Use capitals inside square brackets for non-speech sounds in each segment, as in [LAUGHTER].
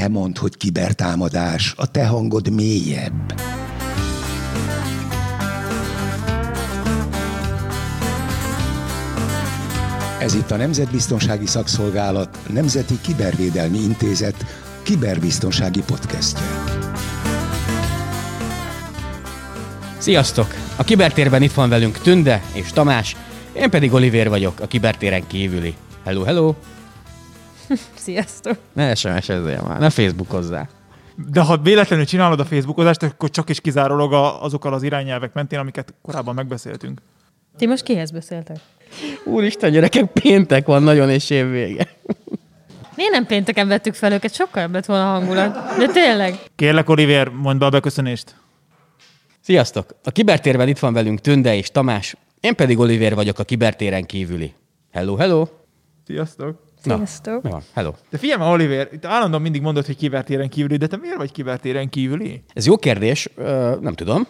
Te mondd, hogy kibertámadás, a te hangod mélyebb. Ez itt a Nemzetbiztonsági Szakszolgálat Nemzeti Kibervédelmi Intézet kiberbiztonsági podcastje. Sziasztok! A Kibertérben itt van velünk Tünde és Tamás, én pedig Oliver vagyok, a Kibertéren kívüli. Hello, hello! [LAUGHS] Sziasztok! Ne sms már, ne Facebookozzá. De ha véletlenül csinálod a Facebookozást, akkor csak is kizárólag a- azokkal az irányelvek mentén, amiket korábban megbeszéltünk. Ti most kihez beszéltek? Úristen, gyerekek, péntek van nagyon és év vége. Miért nem pénteken vettük fel őket? Sokkal jobb lett volna a hangulat. De tényleg. Kérlek, Oliver, mondd be a beköszönést. Sziasztok! A Kibertérben itt van velünk Tünde és Tamás, én pedig Oliver vagyok a Kibertéren kívüli. Hello, hello! Sziasztok. Na, Sziasztok. mi van? Hello. De figyelj már, Oliver, itt állandóan mindig mondod, hogy kibertéren kívüli, de te miért vagy kibertéren kívüli? Ez jó kérdés, ö, nem tudom.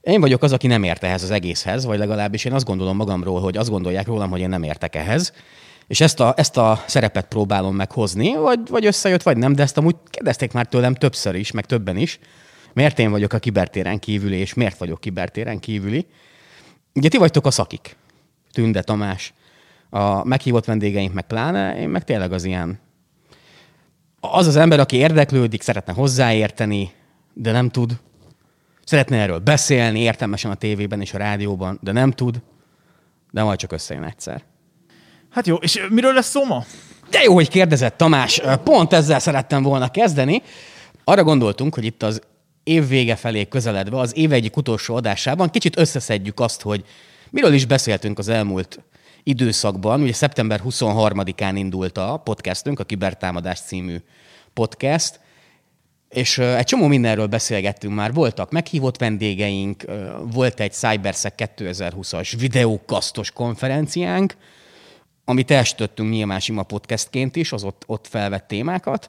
Én vagyok az, aki nem ért ehhez az egészhez, vagy legalábbis én azt gondolom magamról, hogy azt gondolják rólam, hogy én nem értek ehhez. És ezt a, ezt a szerepet próbálom meghozni, vagy, vagy összejött, vagy nem, de ezt amúgy kérdezték már tőlem többször is, meg többen is. Miért én vagyok a kibertéren kívüli, és miért vagyok kibertéren kívüli? Ugye ti vagytok a szakik. Tünde Tamás, a meghívott vendégeink meg pláne, én meg tényleg az ilyen az az ember, aki érdeklődik, szeretne hozzáérteni, de nem tud. Szeretne erről beszélni, értelmesen a tévében és a rádióban, de nem tud. De majd csak összejön egyszer. Hát jó, és miről lesz szó ma? De jó, hogy kérdezett Tamás. Pont ezzel szerettem volna kezdeni. Arra gondoltunk, hogy itt az év vége felé közeledve, az év egyik utolsó adásában kicsit összeszedjük azt, hogy miről is beszéltünk az elmúlt időszakban. Ugye szeptember 23-án indult a podcastünk, a Kibertámadás című podcast, és egy csomó mindenről beszélgettünk már. Voltak meghívott vendégeink, volt egy CyberSec 2020-as videókasztos konferenciánk, amit elsütöttünk nyilván sima podcastként is, az ott, ott felvett témákat.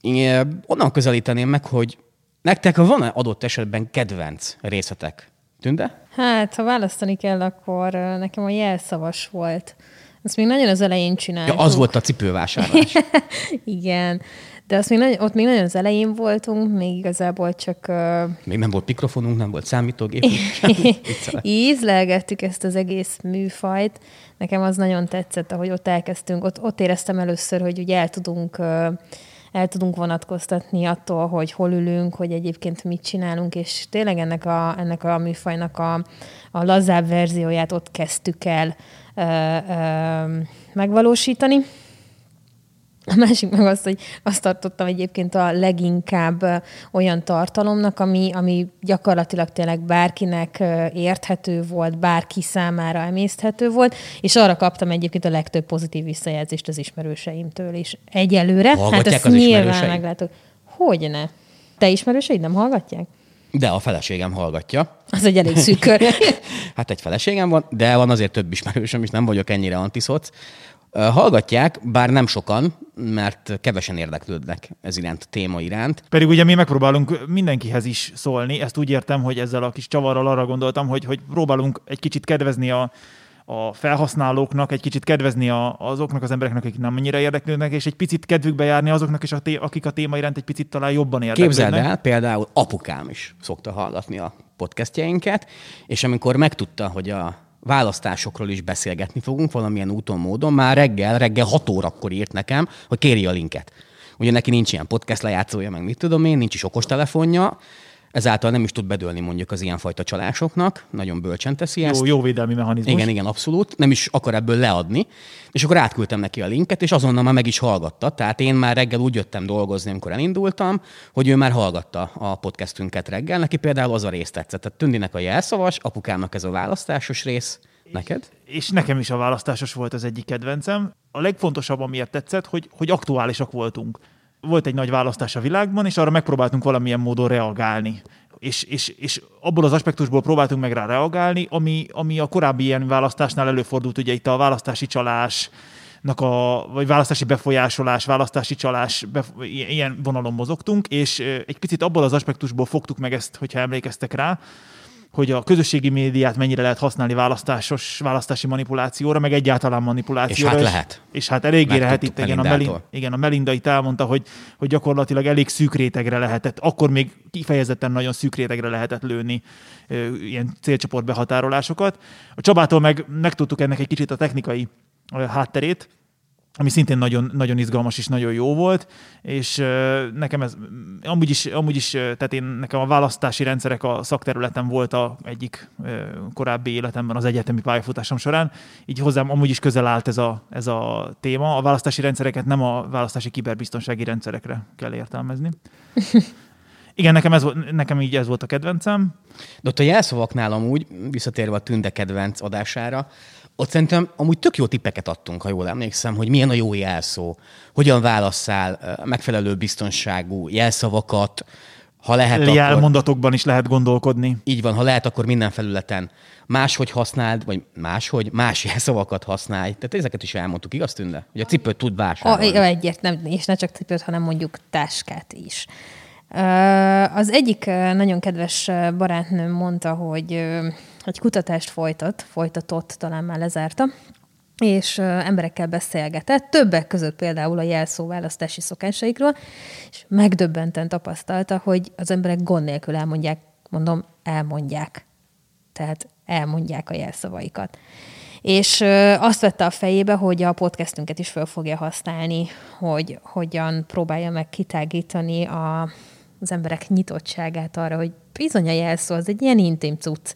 Én onnan közelíteném meg, hogy nektek van-e adott esetben kedvenc részletek? Tünde? Hát, ha választani kell, akkor nekem a jelszavas volt. Azt még nagyon az elején Ja, csináltuk. az volt a cipővásárlás. [LAUGHS] Igen. De azt még nagyon, ott még nagyon az elején voltunk, még igazából csak ö, Még nem volt mikrofonunk, nem volt. [LAUGHS] Viccelek. ízlelgettük ezt az egész műfajt. Nekem az nagyon tetszett, ahogy ott elkezdtünk. Ott, ott éreztem először, hogy ugye el tudunk, ö, el tudunk vonatkoztatni attól, hogy hol ülünk, hogy egyébként mit csinálunk, és tényleg ennek a, ennek a műfajnak a, a lazább verzióját ott kezdtük el ö, ö, megvalósítani. A másik meg az, hogy azt tartottam egyébként a leginkább olyan tartalomnak, ami, ami gyakorlatilag tényleg bárkinek érthető volt, bárki számára emészthető volt, és arra kaptam egyébként a legtöbb pozitív visszajelzést az ismerőseimtől is. Egyelőre. Hallgatják ezt az nyilván meglátok. Hogyne? Te ismerőseid nem hallgatják? De a feleségem hallgatja. Az egy elég szűk kör. [LAUGHS] Hát egy feleségem van, de van azért több ismerősöm is, nem vagyok ennyire antiszoc. Hallgatják, bár nem sokan, mert kevesen érdeklődnek ez iránt, a téma iránt. Pedig ugye mi megpróbálunk mindenkihez is szólni, ezt úgy értem, hogy ezzel a kis csavarral arra gondoltam, hogy, hogy próbálunk egy kicsit kedvezni a, a felhasználóknak, egy kicsit kedvezni a, azoknak az embereknek, akik nem annyira érdeklődnek, és egy picit kedvükbe járni azoknak is, akik a téma iránt egy picit talán jobban érdeklődnek. Képzeld el, például apukám is szokta hallgatni a podcastjainket, és amikor megtudta, hogy a választásokról is beszélgetni fogunk valamilyen úton, módon, már reggel, reggel 6 órakor írt nekem, hogy kéri a linket. Ugye neki nincs ilyen podcast lejátszója, meg mit tudom én, nincs is okostelefonja, ezáltal nem is tud bedőlni mondjuk az ilyenfajta csalásoknak, nagyon bölcsen teszi ezt. Jó, jó védelmi mechanizmus. Igen, igen, abszolút. Nem is akar ebből leadni. És akkor átküldtem neki a linket, és azonnal már meg is hallgatta. Tehát én már reggel úgy jöttem dolgozni, amikor elindultam, hogy ő már hallgatta a podcastünket reggel. Neki például az a rész tetszett. Tehát Tündinek a jelszavas, apukámnak ez a választásos rész. Neked? és nekem is a választásos volt az egyik kedvencem. A legfontosabb, amiért tetszett, hogy, hogy aktuálisak voltunk. Volt egy nagy választás a világban, és arra megpróbáltunk valamilyen módon reagálni. És, és, és abból az aspektusból próbáltunk meg rá reagálni, ami, ami a korábbi ilyen választásnál előfordult, ugye itt a választási csalás, a, vagy választási befolyásolás, választási csalás, bef, ilyen vonalon mozogtunk, és egy picit abból az aspektusból fogtuk meg ezt, hogyha emlékeztek rá, hogy a közösségi médiát mennyire lehet használni választásos, választási manipulációra, meg egyáltalán manipulációra. És hát lehet. És hát eléggé lehet itt, igen a, Melin, igen, a Melinda itt elmondta, hogy, hogy gyakorlatilag elég szűk rétegre lehetett, akkor még kifejezetten nagyon szűk rétegre lehetett lőni ö, ilyen célcsoport behatárolásokat. A Csabától meg megtudtuk ennek egy kicsit a technikai ö, hátterét, ami szintén nagyon, nagyon izgalmas és nagyon jó volt, és nekem ez amúgy is, amúgy is, tehát én nekem a választási rendszerek a szakterületem volt a egyik korábbi életemben az egyetemi pályafutásom során, így hozzám amúgy is közel állt ez a, ez a téma. A választási rendszereket nem a választási kiberbiztonsági rendszerekre kell értelmezni. [LAUGHS] Igen, nekem, ez, volt- nekem így ez volt a kedvencem. De ott a jelszavaknál amúgy, visszatérve a Tünde kedvenc adására, ott szerintem amúgy tök jó tippeket adtunk, ha jól emlékszem, hogy milyen a jó jelszó, hogyan válasszál megfelelő biztonságú jelszavakat, ha lehet, akkor, Jelmondatokban is lehet gondolkodni. így van, ha lehet, akkor minden felületen máshogy használd, vagy máshogy, más [LAUGHS] jelszavakat használj. Tehát ezeket is elmondtuk, igaz, Tünde? Hogy a cipőt tud vásárolni. a, egyért, és ne csak cipőt, hanem mondjuk táskát is. Az egyik nagyon kedves barátnőm mondta, hogy egy kutatást folytat, folytatott, talán már lezárta, és emberekkel beszélgetett, többek között például a jelszóválasztási szokásaikról, és megdöbbenten tapasztalta, hogy az emberek gond nélkül elmondják, mondom, elmondják. Tehát elmondják a jelszavaikat. És azt vette a fejébe, hogy a podcastünket is föl fogja használni, hogy hogyan próbálja meg kitágítani a, az emberek nyitottságát arra, hogy bizony a jelszó az egy ilyen intim cucc.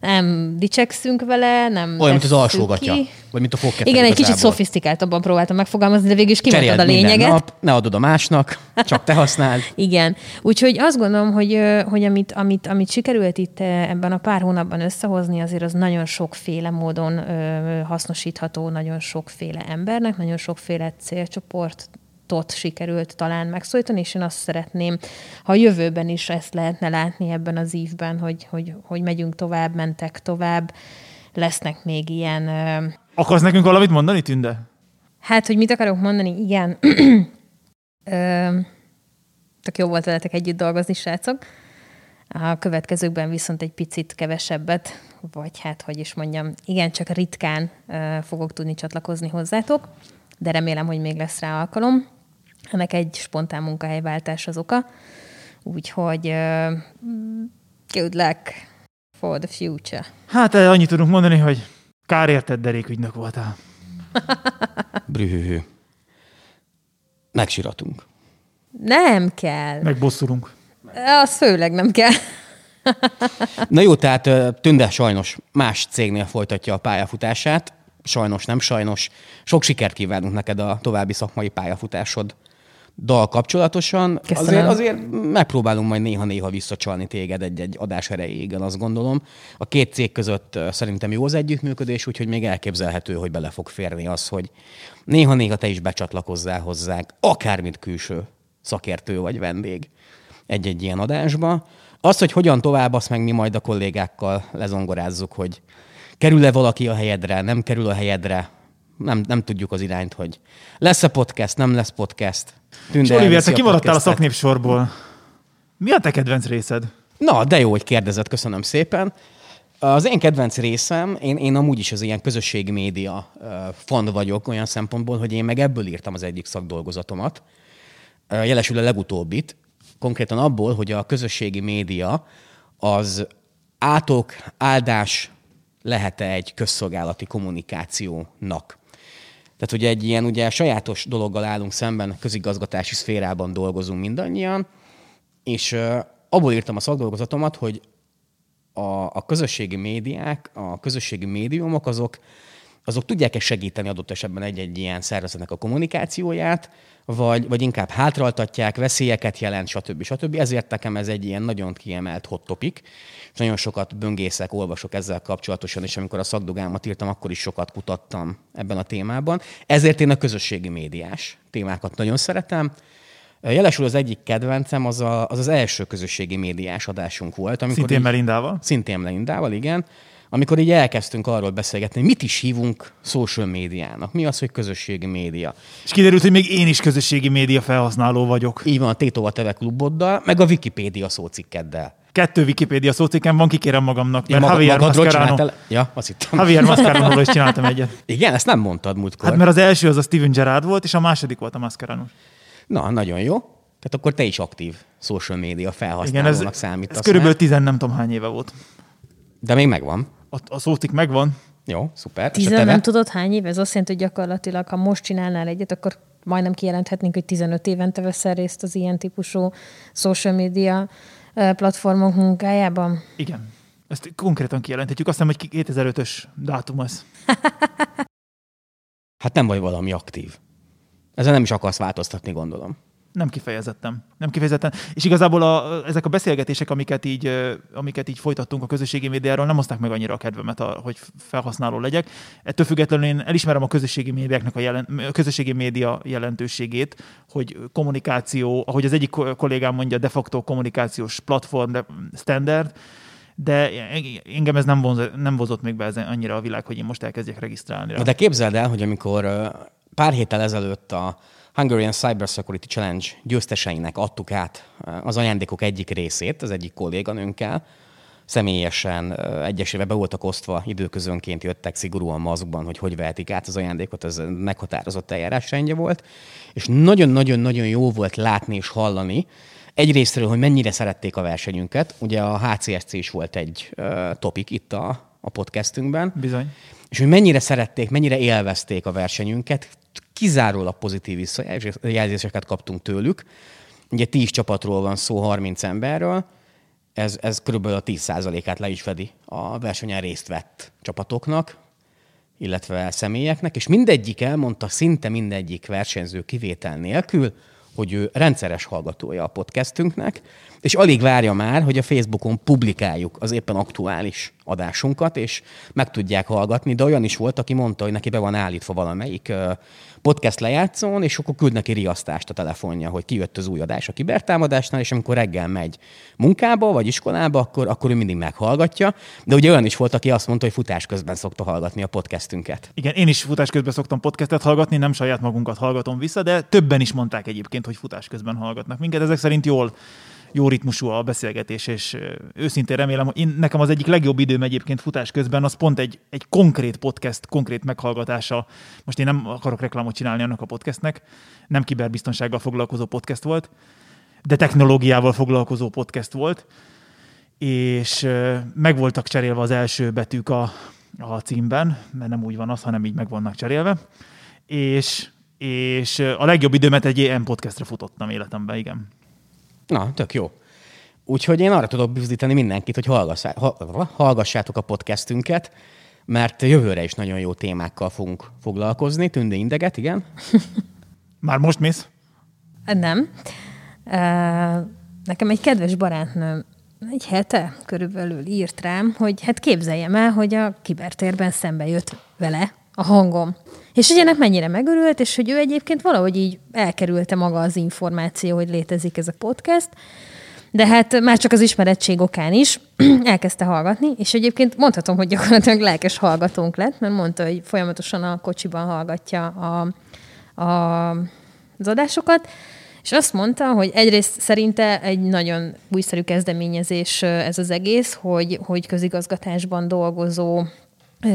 Nem dicsekszünk vele, nem Olyan, mint az alsógatja, vagy mint a fogkefej Igen, egy kicsit szofisztikáltabban próbáltam megfogalmazni, de végül is kimondtad a lényeget. nap, ne adod a másnak, csak te használd. [LAUGHS] Igen. Úgyhogy azt gondolom, hogy, hogy amit, amit, amit sikerült itt ebben a pár hónapban összehozni, azért az nagyon sokféle módon hasznosítható, nagyon sokféle embernek, nagyon sokféle célcsoport sikerült talán megszólítani, és én azt szeretném, ha a jövőben is ezt lehetne látni ebben az ívben, hogy, hogy, hogy megyünk tovább, mentek tovább, lesznek még ilyen Akarsz nekünk valamit mondani, Tünde? Hát, hogy mit akarok mondani, igen. [CLEARS THROAT] Ö, Tök jó volt veletek együtt dolgozni, srácok. A következőkben viszont egy picit kevesebbet, vagy hát, hogy is mondjam, igen, csak ritkán ö, fogok tudni csatlakozni hozzátok, de remélem, hogy még lesz rá alkalom. Ennek egy spontán munkahelyváltás az oka, úgyhogy ö, good luck for the future. Hát eh, annyit tudunk mondani, hogy kár érted, derékügynök voltál. [LAUGHS] Brühöhő. Megsiratunk. Nem kell. Megbosszulunk. Az főleg nem kell. Na jó, tehát Tünde sajnos más cégnél folytatja a pályafutását. Sajnos, nem sajnos. Sok sikert kívánunk neked a további szakmai pályafutásod dal kapcsolatosan. Köszönöm. Azért, azért megpróbálunk majd néha-néha visszacsalni téged egy-egy adás erejéig, azt gondolom. A két cég között szerintem jó az együttműködés, úgyhogy még elképzelhető, hogy bele fog férni az, hogy néha-néha te is becsatlakozzál hozzánk, akármint külső szakértő vagy vendég egy-egy ilyen adásba. Az, hogy hogyan tovább, azt meg mi majd a kollégákkal lezongorázzuk, hogy kerül-e valaki a helyedre, nem kerül a helyedre, nem, nem tudjuk az irányt, hogy lesz-e podcast, nem lesz podcast. Tünde Olivier, te kimaradtál a szaknépsorból. Mi a te kedvenc részed? Na, de jó, hogy kérdezett, köszönöm szépen. Az én kedvenc részem, én, én amúgy is az ilyen közösségi média fan vagyok olyan szempontból, hogy én meg ebből írtam az egyik szakdolgozatomat. Jelesül a legutóbbit, konkrétan abból, hogy a közösségi média az átok, áldás lehet-e egy közszolgálati kommunikációnak. Tehát ugye egy ilyen ugye sajátos dologgal állunk szemben, közigazgatási szférában dolgozunk mindannyian, és uh, abból írtam a szakdolgozatomat, hogy a, a közösségi médiák, a közösségi médiumok azok, azok tudják-e segíteni adott esetben egy-egy ilyen szervezetnek a kommunikációját, vagy, vagy inkább hátraltatják, veszélyeket jelent, stb. stb. Ezért nekem ez egy ilyen nagyon kiemelt hot topic, és nagyon sokat böngészek, olvasok ezzel kapcsolatosan, és amikor a szakdogámat írtam, akkor is sokat kutattam ebben a témában. Ezért én a közösségi médiás témákat nagyon szeretem. Jelesül az egyik kedvencem, az a, az, az első közösségi médiás adásunk volt. Amikor Szintén így- Melindával? Szintén Melindával, igen. Amikor így elkezdtünk arról beszélgetni, mit is hívunk social médiának. Mi az, hogy közösségi média. És kiderült, hogy még én is közösségi média felhasználó vagyok. Így van a Tétova Teve kluboddal, meg a Wikipédia szócikkeddel. Kettő Wikipédia szócikken van, kikérem magamnak, Ja, mert maga, Javier csináltál? Ja, azt hittem. Javier Mascherano is csináltam egyet. [LAUGHS] Igen, ezt nem mondtad múltkor. Hát mert az első az a Steven Gerrard volt, és a második volt a Mascherano. Na, nagyon jó. Tehát akkor te is aktív social Igen, felhasználónak ez, számítasz. ez körülbelül tizen nem tudom hány éve volt. De még megvan. A, a szócik megvan. Jó, szuper. Tizen nem tudod hány év? Ez azt jelenti, hogy gyakorlatilag, ha most csinálnál egyet, akkor majdnem kijelenthetnénk, hogy 15 évente veszel részt az ilyen típusú social media platformok munkájában. Igen. Ezt konkrétan kijelenthetjük. Azt hiszem, hogy 2005-ös dátum ez. [LAUGHS] Hát nem vagy valami aktív. Ezzel nem is akarsz változtatni, gondolom. Nem kifejezettem. Nem kifejezetten. És igazából a, ezek a beszélgetések, amiket így, amiket így folytattunk a közösségi médiáról, nem hozták meg annyira a kedvemet, a, hogy felhasználó legyek. Ettől függetlenül én elismerem a közösségi médiáknak a, jelen, a közösségi média jelentőségét, hogy kommunikáció, ahogy az egyik ko- kollégám mondja, de facto kommunikációs platform, de standard, de engem ez nem, vonz, nem vozott még be ez annyira a világ, hogy én most elkezdjek regisztrálni. rá. De képzeld el, hogy amikor pár héttel ezelőtt a Hungarian Cyber Security Challenge győzteseinek adtuk át ö, az ajándékok egyik részét, az egyik kolléganőnkkel, személyesen ö, egyesével be voltak osztva, időközönként jöttek szigorúan mazukban, hogy hogy vehetik át az ajándékot, ez meghatározott eljárásrendje volt, és nagyon-nagyon-nagyon jó volt látni és hallani, egyrésztről, hogy mennyire szerették a versenyünket, ugye a HCSC is volt egy ö, topik itt a, a podcastünkben, Bizony. és hogy mennyire szerették, mennyire élvezték a versenyünket, kizárólag pozitív visszajelzéseket kaptunk tőlük. Ugye 10 csapatról van szó, 30 emberről, ez, ez körülbelül a 10%-át le is fedi a versenyen részt vett csapatoknak, illetve személyeknek, és mindegyik elmondta, szinte mindegyik versenyző kivétel nélkül, hogy ő rendszeres hallgatója a podcastünknek, és alig várja már, hogy a Facebookon publikáljuk az éppen aktuális adásunkat, és meg tudják hallgatni, de olyan is volt, aki mondta, hogy neki be van állítva valamelyik podcast lejátszón, és akkor küld neki riasztást a telefonja, hogy kijött az új adás a kibertámadásnál, és amikor reggel megy munkába vagy iskolába, akkor, akkor ő mindig meghallgatja. De ugye olyan is volt, aki azt mondta, hogy futás közben szokta hallgatni a podcastünket. Igen, én is futás közben szoktam podcastet hallgatni, nem saját magunkat hallgatom vissza, de többen is mondták egyébként, hogy futás közben hallgatnak minket. Ezek szerint jól, jó ritmusú a beszélgetés, és őszintén remélem, hogy én, nekem az egyik legjobb időm egyébként futás közben, az pont egy, egy konkrét podcast, konkrét meghallgatása. Most én nem akarok reklámot csinálni annak a podcastnek, nem kiberbiztonsággal foglalkozó podcast volt, de technológiával foglalkozó podcast volt, és meg voltak cserélve az első betűk a, a címben, mert nem úgy van az, hanem így meg vannak cserélve, és, és a legjobb időmet egy ilyen podcastre futottam életemben, igen. Na, tök jó. Úgyhogy én arra tudok bizdítani mindenkit, hogy hallgassá- ha- hallgassátok a podcastünket, mert jövőre is nagyon jó témákkal fogunk foglalkozni. Tündé Indeget, igen? [LAUGHS] Már most mész? Nem. Nekem egy kedves barátnőm egy hete körülbelül írt rám, hogy hát képzeljem el, hogy a kibertérben szembe jött vele a hangom. És hogy ennek mennyire megörült, és hogy ő egyébként valahogy így elkerülte maga az információ, hogy létezik ez a podcast, de hát már csak az ismerettség okán is [CLEARS THROAT] elkezdte hallgatni, és egyébként mondhatom, hogy gyakorlatilag lelkes hallgatónk lett, mert mondta, hogy folyamatosan a kocsiban hallgatja a, a, az adásokat, és azt mondta, hogy egyrészt szerinte egy nagyon újszerű kezdeményezés ez az egész, hogy, hogy közigazgatásban dolgozó ö,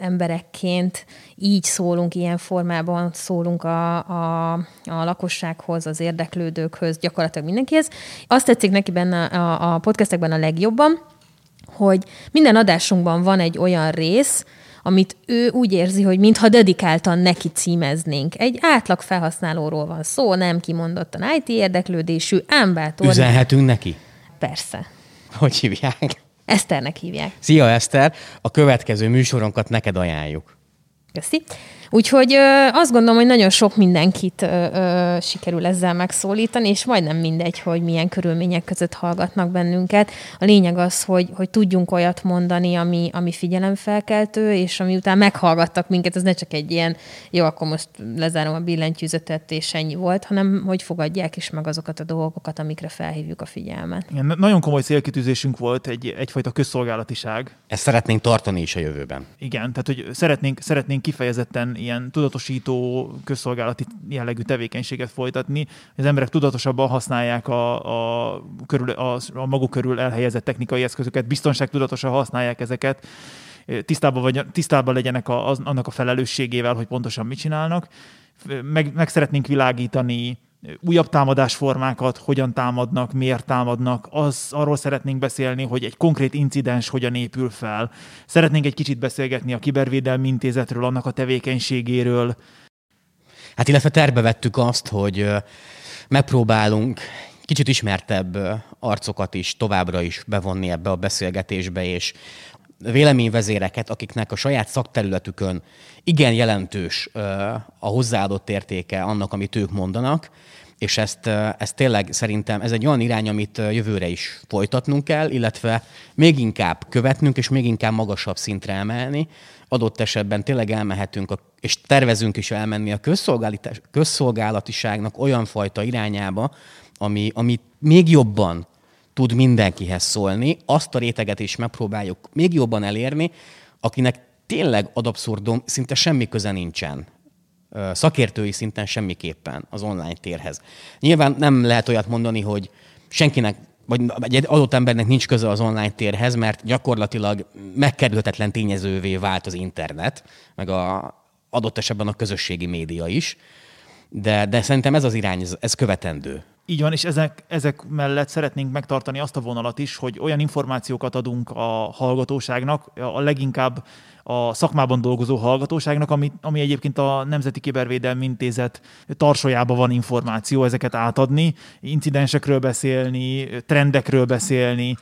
emberekként így szólunk, ilyen formában szólunk a, a, a lakossághoz, az érdeklődőkhöz, gyakorlatilag mindenkihez. Azt tetszik neki benne a, a podcastekben a legjobban, hogy minden adásunkban van egy olyan rész, amit ő úgy érzi, hogy mintha dedikáltan neki címeznénk. Egy átlag felhasználóról van szó, nem kimondottan IT érdeklődésű, ám bátor. Üzenhetünk neki? Persze. Hogy hívják? Eszternek hívják. Szia, Eszter! A következő műsoronkat neked ajánljuk. Köszi. Úgyhogy ö, azt gondolom, hogy nagyon sok mindenkit ö, ö, sikerül ezzel megszólítani, és majdnem mindegy, hogy milyen körülmények között hallgatnak bennünket. A lényeg az, hogy, hogy tudjunk olyat mondani, ami, ami figyelemfelkeltő, és ami után meghallgattak minket, ez ne csak egy ilyen, jó, akkor most lezárom a billentyűzetet, és ennyi volt, hanem hogy fogadják is meg azokat a dolgokat, amikre felhívjuk a figyelmet. Igen, na- nagyon komoly célkitűzésünk volt, egy, egyfajta közszolgálatiság. Ezt szeretnénk tartani is a jövőben. Igen, tehát hogy szeretnénk, szeretnénk kifejezetten ilyen tudatosító, közszolgálati jellegű tevékenységet folytatni, az emberek tudatosabban használják a, a, körül, a, a maguk körül elhelyezett technikai eszközöket, biztonságtudatosan használják ezeket, tisztában, vagy, tisztában legyenek a, az, annak a felelősségével, hogy pontosan mit csinálnak. Meg, meg szeretnénk világítani újabb támadásformákat, hogyan támadnak, miért támadnak, az, arról szeretnénk beszélni, hogy egy konkrét incidens hogyan épül fel. Szeretnénk egy kicsit beszélgetni a Kibervédelmi Intézetről, annak a tevékenységéről. Hát illetve terbe vettük azt, hogy megpróbálunk kicsit ismertebb arcokat is továbbra is bevonni ebbe a beszélgetésbe, és véleményvezéreket, akiknek a saját szakterületükön igen jelentős a hozzáadott értéke annak, amit ők mondanak, és ezt, ezt tényleg szerintem ez egy olyan irány, amit jövőre is folytatnunk kell, illetve még inkább követnünk, és még inkább magasabb szintre emelni. Adott esetben tényleg elmehetünk, a, és tervezünk is elmenni a közszolgálatiságnak olyan fajta irányába, ami, ami még jobban tud mindenkihez szólni, azt a réteget is megpróbáljuk még jobban elérni, akinek tényleg ad abszurdum, szinte semmi köze nincsen szakértői szinten semmiképpen az online térhez. Nyilván nem lehet olyat mondani, hogy senkinek vagy egy adott embernek nincs köze az online térhez, mert gyakorlatilag megkerülhetetlen tényezővé vált az internet, meg a adott esetben a közösségi média is. De, de szerintem ez az irány, ez, követendő. Így van, és ezek, ezek mellett szeretnénk megtartani azt a vonalat is, hogy olyan információkat adunk a hallgatóságnak, a leginkább a szakmában dolgozó hallgatóságnak, ami, ami egyébként a Nemzeti Kibervédelmi Intézet tarsajában van információ, ezeket átadni, incidensekről beszélni, trendekről beszélni,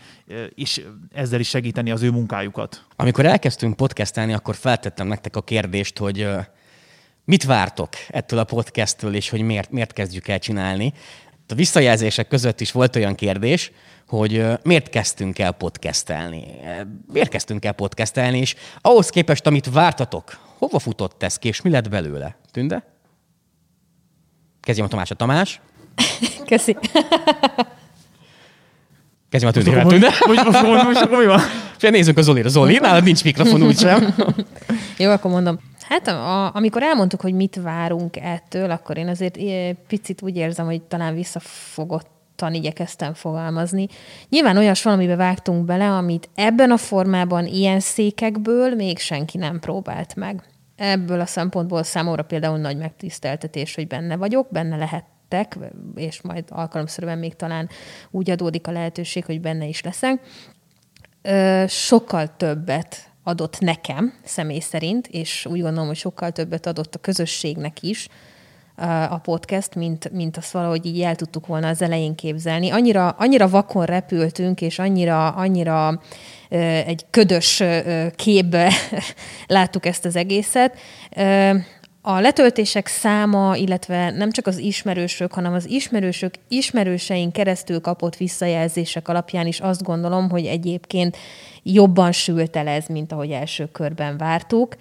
és ezzel is segíteni az ő munkájukat. Amikor elkezdtünk podcastelni, akkor feltettem nektek a kérdést, hogy mit vártok ettől a podcasttől, és hogy miért, miért kezdjük el csinálni. A visszajelzések között is volt olyan kérdés, hogy miért kezdtünk el podcastelni. Miért kezdtünk el podcastelni, és ahhoz képest, amit vártatok, hova futott ez ki, és mi lett belőle? Tünde? Kezdjem a Tamás. A Tamás? Köszi. Kezdjem a Tündével. Tünde? Most, most, most, most akkor mi van? És nézzünk a Zolira. Zoli, nálad nincs mikrofon úgysem. Jó, akkor mondom. Hát a, amikor elmondtuk, hogy mit várunk ettől, akkor én azért picit úgy érzem, hogy talán visszafogott igyekeztem fogalmazni. Nyilván olyas valamibe vágtunk bele, amit ebben a formában, ilyen székekből még senki nem próbált meg. Ebből a szempontból számomra például nagy megtiszteltetés, hogy benne vagyok, benne lehettek, és majd alkalomszerűen még talán úgy adódik a lehetőség, hogy benne is leszek. Sokkal többet adott nekem személy szerint, és úgy gondolom, hogy sokkal többet adott a közösségnek is a podcast, mint, mint azt valahogy így el tudtuk volna az elején képzelni. Annyira, annyira vakon repültünk, és annyira, annyira egy ködös képbe [LAUGHS] láttuk ezt az egészet. A letöltések száma, illetve nem csak az ismerősök, hanem az ismerősök ismerőseink keresztül kapott visszajelzések alapján is azt gondolom, hogy egyébként jobban sült el ez, mint ahogy első körben vártuk.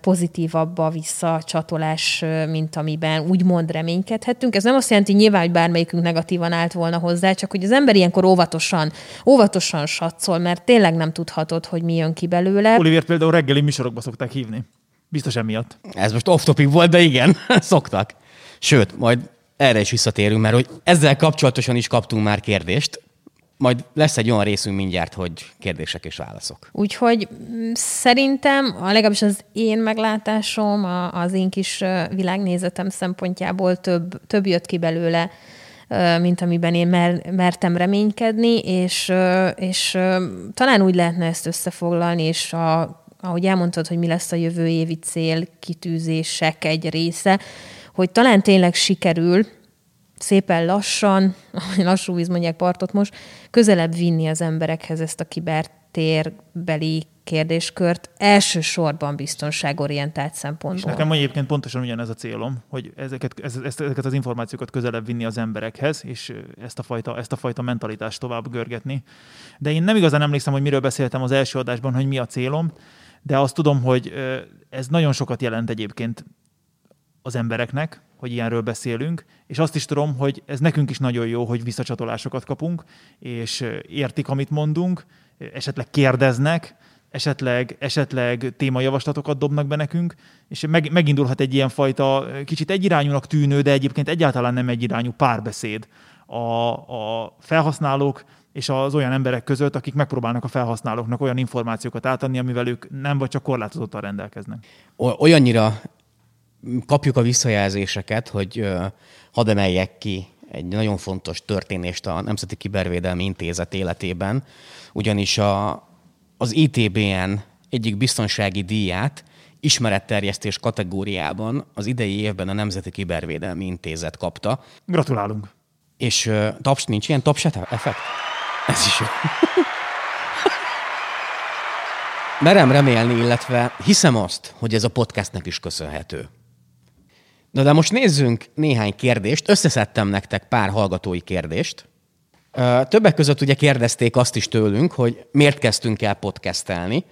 Pozitívabb a visszacsatolás, mint amiben úgymond reménykedhettünk. Ez nem azt jelenti nyilván, hogy bármelyikünk negatívan állt volna hozzá, csak hogy az ember ilyenkor óvatosan, óvatosan satszol, mert tényleg nem tudhatod, hogy mi jön ki belőle. Olivier például reggeli műsorokba szokták hívni. Biztos emiatt. Ez most off-topic volt, de igen, [LAUGHS] szoktak. Sőt, majd erre is visszatérünk, mert hogy ezzel kapcsolatosan is kaptunk már kérdést. Majd lesz egy olyan részünk mindjárt, hogy kérdések és válaszok. Úgyhogy mm, szerintem, a legalábbis az én meglátásom, az én kis világnézetem szempontjából több, több jött ki belőle, mint amiben én mer, mertem reménykedni, és, és talán úgy lehetne ezt összefoglalni, és a ahogy elmondtad, hogy mi lesz a jövő évi cél, kitűzések egy része, hogy talán tényleg sikerül szépen lassan, lassú víz mondják partot most, közelebb vinni az emberekhez ezt a kibertérbeli kérdéskört, elsősorban biztonságorientált szempontból. És nekem egyébként pontosan ugyanez a célom, hogy ezeket, ezeket az információkat közelebb vinni az emberekhez, és ezt a, fajta, ezt a fajta mentalitást tovább görgetni. De én nem igazán emlékszem, hogy miről beszéltem az első adásban, hogy mi a célom, de azt tudom, hogy ez nagyon sokat jelent egyébként az embereknek, hogy ilyenről beszélünk, és azt is tudom, hogy ez nekünk is nagyon jó, hogy visszacsatolásokat kapunk, és értik, amit mondunk, esetleg kérdeznek, esetleg, esetleg témajavaslatokat dobnak be nekünk, és meg, megindulhat egy ilyen fajta kicsit egyirányúnak tűnő, de egyébként egyáltalán nem egyirányú párbeszéd a, a felhasználók és az olyan emberek között, akik megpróbálnak a felhasználóknak olyan információkat átadni, amivel ők nem vagy csak korlátozottan rendelkeznek. Olyannyira kapjuk a visszajelzéseket, hogy hadd emeljek ki egy nagyon fontos történést a Nemzeti Kibervédelmi Intézet életében, ugyanis a, az ITBN egyik biztonsági díját ismeretterjesztés kategóriában az idei évben a Nemzeti Kibervédelmi Intézet kapta. Gratulálunk! És uh, taps, nincs ilyen taps effekt? Ez is jó. Merem remélni, illetve hiszem azt, hogy ez a podcastnek is köszönhető. Na de most nézzünk néhány kérdést. Összeszedtem nektek pár hallgatói kérdést. Többek között ugye kérdezték azt is tőlünk, hogy miért kezdtünk el podcastelni.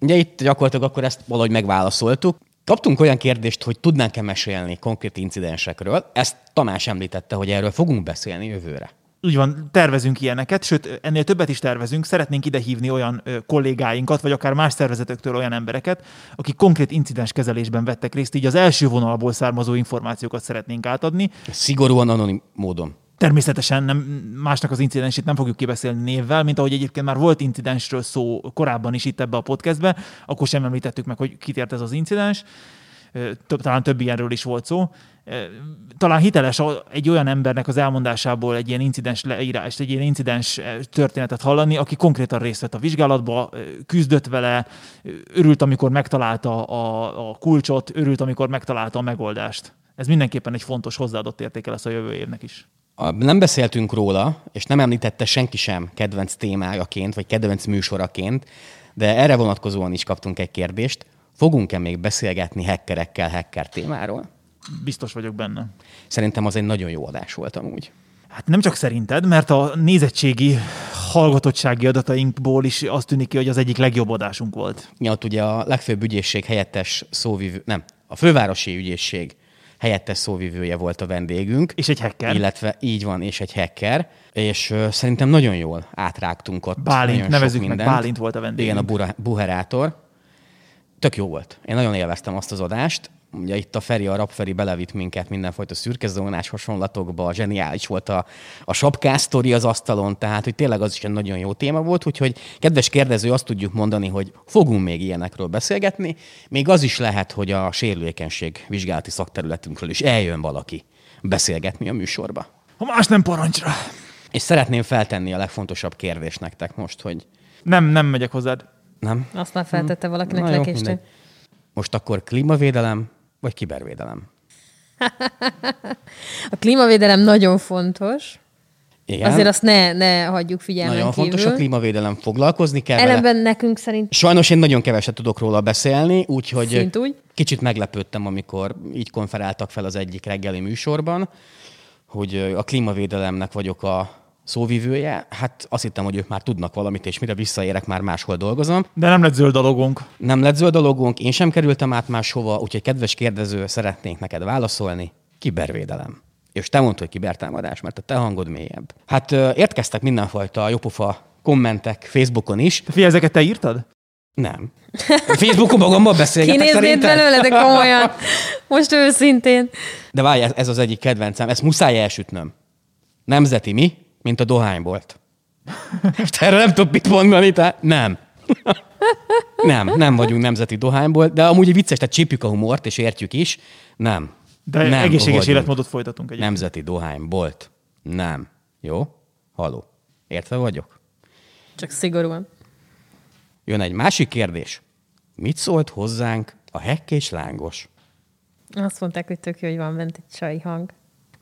Ugye itt gyakorlatilag akkor ezt valahogy megválaszoltuk. Kaptunk olyan kérdést, hogy tudnánk-e mesélni konkrét incidensekről. Ezt Tamás említette, hogy erről fogunk beszélni jövőre. Úgy van, tervezünk ilyeneket, sőt, ennél többet is tervezünk. Szeretnénk ide hívni olyan kollégáinkat, vagy akár más szervezetektől olyan embereket, akik konkrét incidens kezelésben vettek részt, így az első vonalból származó információkat szeretnénk átadni. Szigorúan anonim módon. Természetesen nem, másnak az incidensét nem fogjuk kibeszélni névvel, mint ahogy egyébként már volt incidensről szó korábban is itt ebbe a podcastbe, akkor sem említettük meg, hogy kitért ez az incidens. Talán több ilyenről is volt szó. Talán hiteles egy olyan embernek az elmondásából egy ilyen incidens leírást, egy ilyen incidens történetet hallani, aki konkrétan részt vett a vizsgálatba, küzdött vele, örült, amikor megtalálta a, a kulcsot, örült, amikor megtalálta a megoldást. Ez mindenképpen egy fontos hozzáadott értéke lesz a jövő évnek is nem beszéltünk róla, és nem említette senki sem kedvenc témájaként, vagy kedvenc műsoraként, de erre vonatkozóan is kaptunk egy kérdést. Fogunk-e még beszélgetni hackerekkel hacker témáról? Biztos vagyok benne. Szerintem az egy nagyon jó adás volt amúgy. Hát nem csak szerinted, mert a nézettségi, hallgatottsági adatainkból is azt tűnik ki, hogy az egyik legjobb adásunk volt. Ja, ott ugye a legfőbb ügyészség helyettes szóvivő, nem, a fővárosi ügyészség helyettes szóvivője volt a vendégünk. És egy hacker. Illetve így van, és egy hacker. És uh, szerintem nagyon jól átrágtunk ott. Bálint, nevezük meg, Bálint volt a vendégünk. Igen, a buherátor. Tök jó volt. Én nagyon élveztem azt az adást. Ugye itt a Feri, a Rapferi belevitt minket mindenfajta szürkezónás hasonlatokba, zseniális volt a, a sapkásztori az asztalon, tehát hogy tényleg az is egy nagyon jó téma volt, úgyhogy kedves kérdező, azt tudjuk mondani, hogy fogunk még ilyenekről beszélgetni, még az is lehet, hogy a sérülékenység vizsgálati szakterületünkről is eljön valaki beszélgetni a műsorba. Ha más nem parancsra. És szeretném feltenni a legfontosabb kérdést nektek most, hogy... Nem, nem megyek hozzád. Nem? Azt már feltette valakinek lekéstől. Most akkor klímavédelem, vagy kibervédelem? [LAUGHS] a klímavédelem nagyon fontos. Igen. Azért azt ne, ne hagyjuk figyelmen Nagyon kívül. fontos a klímavédelem, foglalkozni kell Ellenben vele. nekünk szerint... Sajnos én nagyon keveset tudok róla beszélni, úgyhogy úgy. kicsit meglepődtem, amikor így konferáltak fel az egyik reggeli műsorban, hogy a klímavédelemnek vagyok a szóvivője, hát azt hittem, hogy ők már tudnak valamit, és mire visszaérek, már máshol dolgozom. De nem lett zöld a logónk. Nem lett zöld a logónk, én sem kerültem át máshova, úgyhogy kedves kérdező, szeretnénk neked válaszolni. Kibervédelem. És te mondtad, hogy kibertámadás, mert a te hangod mélyebb. Hát értkeztek mindenfajta jópofa kommentek Facebookon is. Figyelj, ezeket te írtad? Nem. Facebookon magammal beszélgetek Kinéznéd szerinted? belőle, de komolyan. Most őszintén. De várj, ez- ez az egyik kedvencem. Ezt muszáj elsütnöm. Nemzeti mi? Mint a dohánybolt. Most erre nem tudok mit mondani, tehát nem. Nem, nem vagyunk nemzeti dohánybolt, de amúgy vicces, tehát csípjük a humort, és értjük is. Nem. De nem egészséges életmódot folytatunk egyébként. Nemzeti dohánybolt. Nem. Jó? Haló. Értve vagyok? Csak szigorúan. Jön egy másik kérdés. Mit szólt hozzánk a hekk és lángos? Azt mondták, hogy tök jó, hogy van bent egy csai hang.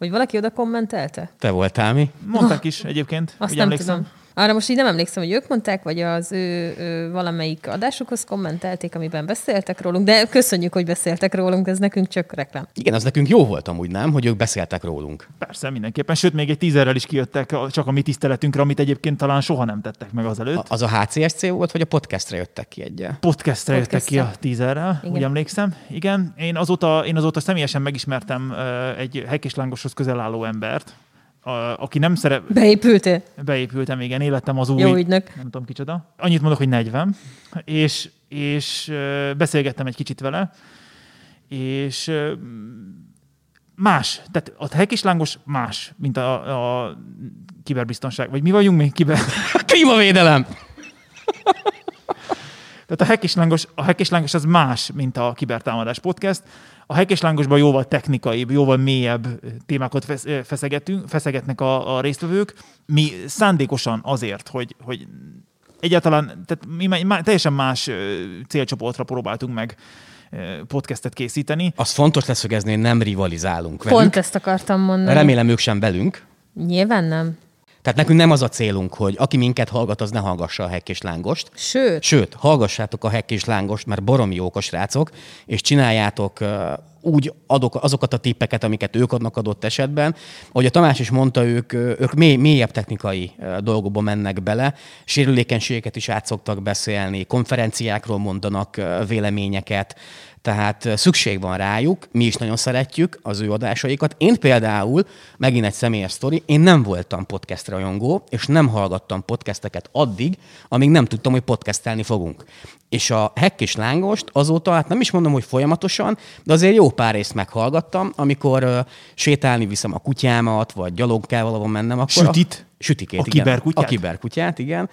Hogy valaki oda kommentelte? Te voltál mi? Mondták is egyébként, Azt nem emlékszem. tudom. Arra most így nem emlékszem, hogy ők mondták, vagy az ő, ő valamelyik adásukhoz kommentelték, amiben beszéltek rólunk, de köszönjük, hogy beszéltek rólunk, ez nekünk csak reklám. Igen, az nekünk jó volt amúgy, nem? Hogy ők beszéltek rólunk. Persze, mindenképpen. Sőt, még egy tízerrel is kijöttek csak a mi tiszteletünkre, amit egyébként talán soha nem tettek meg azelőtt. A- Az a HCSC volt, vagy a podcastre jöttek ki egyel? Podcastre jöttek ki a Podcastre. tízerrel, Igen. úgy emlékszem. Igen, én azóta, én azóta személyesen megismertem egy hekk és lángoshoz közel álló embert, a, aki nem szeret... Beépültél? Beépültem, igen, életem az új... Jó ügynök. Nem tudom kicsoda. Annyit mondok, hogy 40. És, és beszélgettem egy kicsit vele, és más. Tehát a hekislángos más, mint a, a kiberbiztonság. Vagy mi vagyunk még kiber... [LAUGHS] Klímavédelem! Tehát a hekislángos, a hekislángos az más, mint a Kibertámadás Podcast. A hekislángosban jóval technikai, jóval mélyebb témákat fesz, feszegetünk, feszegetnek a, a résztvevők. Mi szándékosan azért, hogy, hogy egyáltalán, tehát mi má- teljesen más célcsoportra próbáltunk meg podcastet készíteni. Az fontos leszögezni, hogy nem rivalizálunk velük. Pont ezt akartam mondani. Remélem ők sem velünk. Nyilván nem. Tehát nekünk nem az a célunk, hogy aki minket hallgat, az ne hallgassa a hekk és lángost. Sőt, Sőt, hallgassátok a hekk és lángost, mert baromi jók a srácok, és csináljátok úgy adok, azokat a tippeket, amiket ők adnak adott esetben. Ahogy a Tamás is mondta, ők, ők mély, mélyebb technikai dolgokba mennek bele, sérülékenységeket is át szoktak beszélni, konferenciákról mondanak véleményeket, tehát szükség van rájuk, mi is nagyon szeretjük az ő adásaikat. Én például, megint egy személyes sztori, én nem voltam podcast rajongó, és nem hallgattam podcasteket addig, amíg nem tudtam, hogy podcastelni fogunk. És a Hekk és Lángost azóta, hát nem is mondom, hogy folyamatosan, de azért jó pár részt meghallgattam, amikor uh, sétálni viszem a kutyámat, vagy gyalog kell valahol mennem, akkor... Sütit? A, sütikét, A igen. kiberkutyát? A kiberkutyát, igen.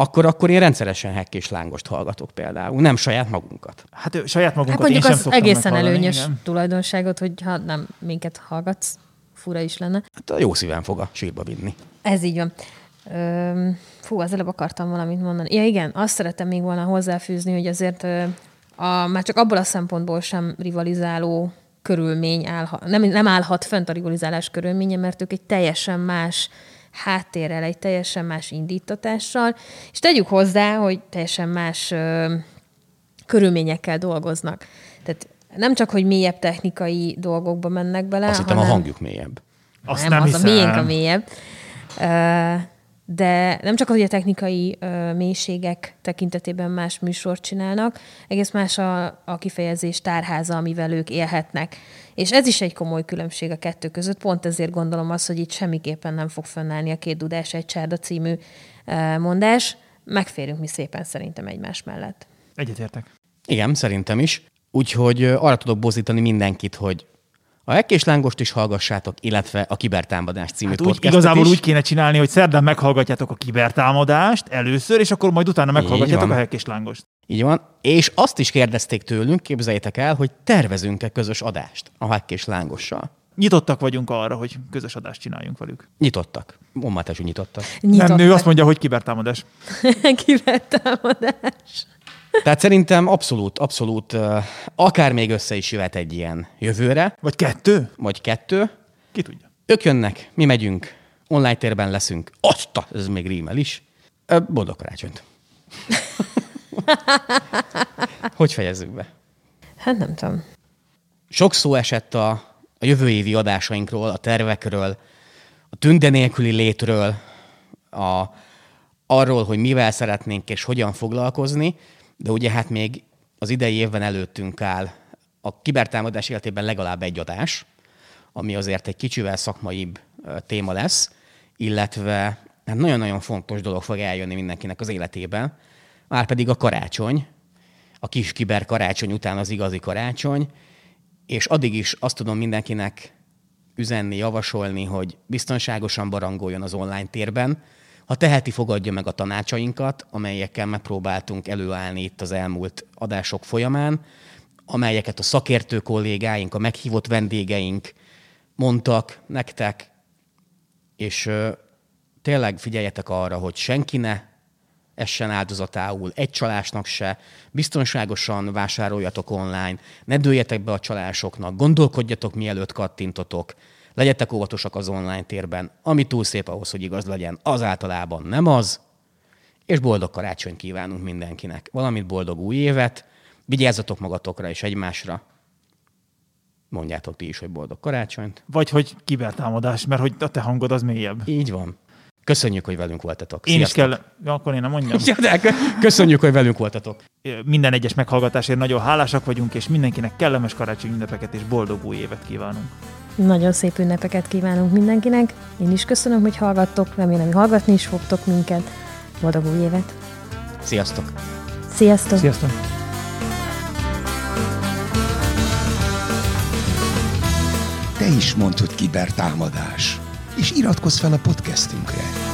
Akkor, akkor én rendszeresen Hekk és Lángost hallgatok például, nem saját magunkat. Hát saját hát magunkat mondjuk én sem az szoktam egészen előnyös igen. tulajdonságot, hogy ha nem minket hallgatsz, fura is lenne. Hát a jó szívem fog a sírba vinni. Ez így van. Öm, fú, az előbb akartam valamit mondani. Ja igen, azt szeretem még volna hozzáfűzni, hogy azért a, már csak abból a szempontból sem rivalizáló körülmény állhat, nem, nem állhat fönt a rivalizálás körülménye, mert ők egy teljesen más háttérrel, egy teljesen más indítatással, és tegyük hozzá, hogy teljesen más ö, körülményekkel dolgoznak. Tehát nem csak, hogy mélyebb technikai dolgokba mennek bele, Azt hittem a hanem- hangjuk mélyebb. Azt nem, nem, az hiszem. a miénk a mélyebb. Ö, De nem csak, hogy a technikai ö, mélységek tekintetében más műsort csinálnak, egész más a, a kifejezés tárháza, amivel ők élhetnek. És ez is egy komoly különbség a kettő között. Pont ezért gondolom azt, hogy itt semmiképpen nem fog fönnállni a két dudás egy csárda című ö, mondás. Megférünk mi szépen szerintem egymás mellett. Egyetértek. Igen, szerintem is. Úgyhogy arra tudok bozítani mindenkit, hogy a Hekk és Lángost is hallgassátok, illetve a Kibertámadás című Hát úgy, podcastet igazából is. úgy kéne csinálni, hogy szerdán meghallgatjátok a kibertámadást először, és akkor majd utána meghallgatjátok a hekk és lángost. Így van. És azt is kérdezték tőlünk, képzeljétek el, hogy tervezünk-e közös adást a és Lángossal. Nyitottak vagyunk arra, hogy közös adást csináljunk velük. Nyitottak. Ommatású nyitottak. Nem, nő azt mondja, hogy kibertámadás. [LAUGHS] Kibertámadás. Tehát szerintem abszolút, abszolút, akár még össze is jöhet egy ilyen jövőre, Vagy kettő? vagy kettő. Ki tudja. Ők jönnek, mi megyünk, online térben leszünk. Azt, ez még rímel is. Boldog karácsonyt. [LAUGHS] [LAUGHS] hogy fejezzük be? Hát nem tudom. Sok szó esett a, a jövő évi adásainkról, a tervekről, a tünde nélküli létről, a, arról, hogy mivel szeretnénk és hogyan foglalkozni, de ugye hát még az idei évben előttünk áll a kibertámadás életében legalább egy adás, ami azért egy kicsivel szakmaibb téma lesz, illetve hát nagyon-nagyon fontos dolog fog eljönni mindenkinek az életében, már pedig a karácsony, a kis kiber karácsony után az igazi karácsony, és addig is azt tudom mindenkinek üzenni, javasolni, hogy biztonságosan barangoljon az online térben. Ha teheti, fogadja meg a tanácsainkat, amelyekkel megpróbáltunk előállni itt az elmúlt adások folyamán, amelyeket a szakértő kollégáink, a meghívott vendégeink mondtak nektek, és ö, tényleg figyeljetek arra, hogy senki ne essen áldozatául, egy csalásnak se, biztonságosan vásároljatok online, ne dőljetek be a csalásoknak, gondolkodjatok mielőtt kattintotok, legyetek óvatosak az online térben, ami túl szép ahhoz, hogy igaz legyen, az általában nem az, és boldog karácsonyt kívánunk mindenkinek. Valamit boldog új évet, vigyázzatok magatokra és egymásra. Mondjátok ti is, hogy boldog karácsonyt. Vagy hogy kibertámadás, mert hogy a te hangod az mélyebb. Így van. Köszönjük, hogy velünk voltatok. Én Sziasztok. is kell, ja, akkor én nem mondjam. Ja, de hát köszönjük, hogy velünk voltatok. Minden egyes meghallgatásért nagyon hálásak vagyunk, és mindenkinek kellemes karácsonyi ünnepeket és boldog új évet kívánunk. Nagyon szép ünnepeket kívánunk mindenkinek. Én is köszönöm, hogy hallgattok, remélem, hogy hallgatni is fogtok minket. Boldog új évet! Sziasztok! Sziasztok! Sziasztok! Te is mondtad kibertámadás és iratkozz fel a podcastünkre.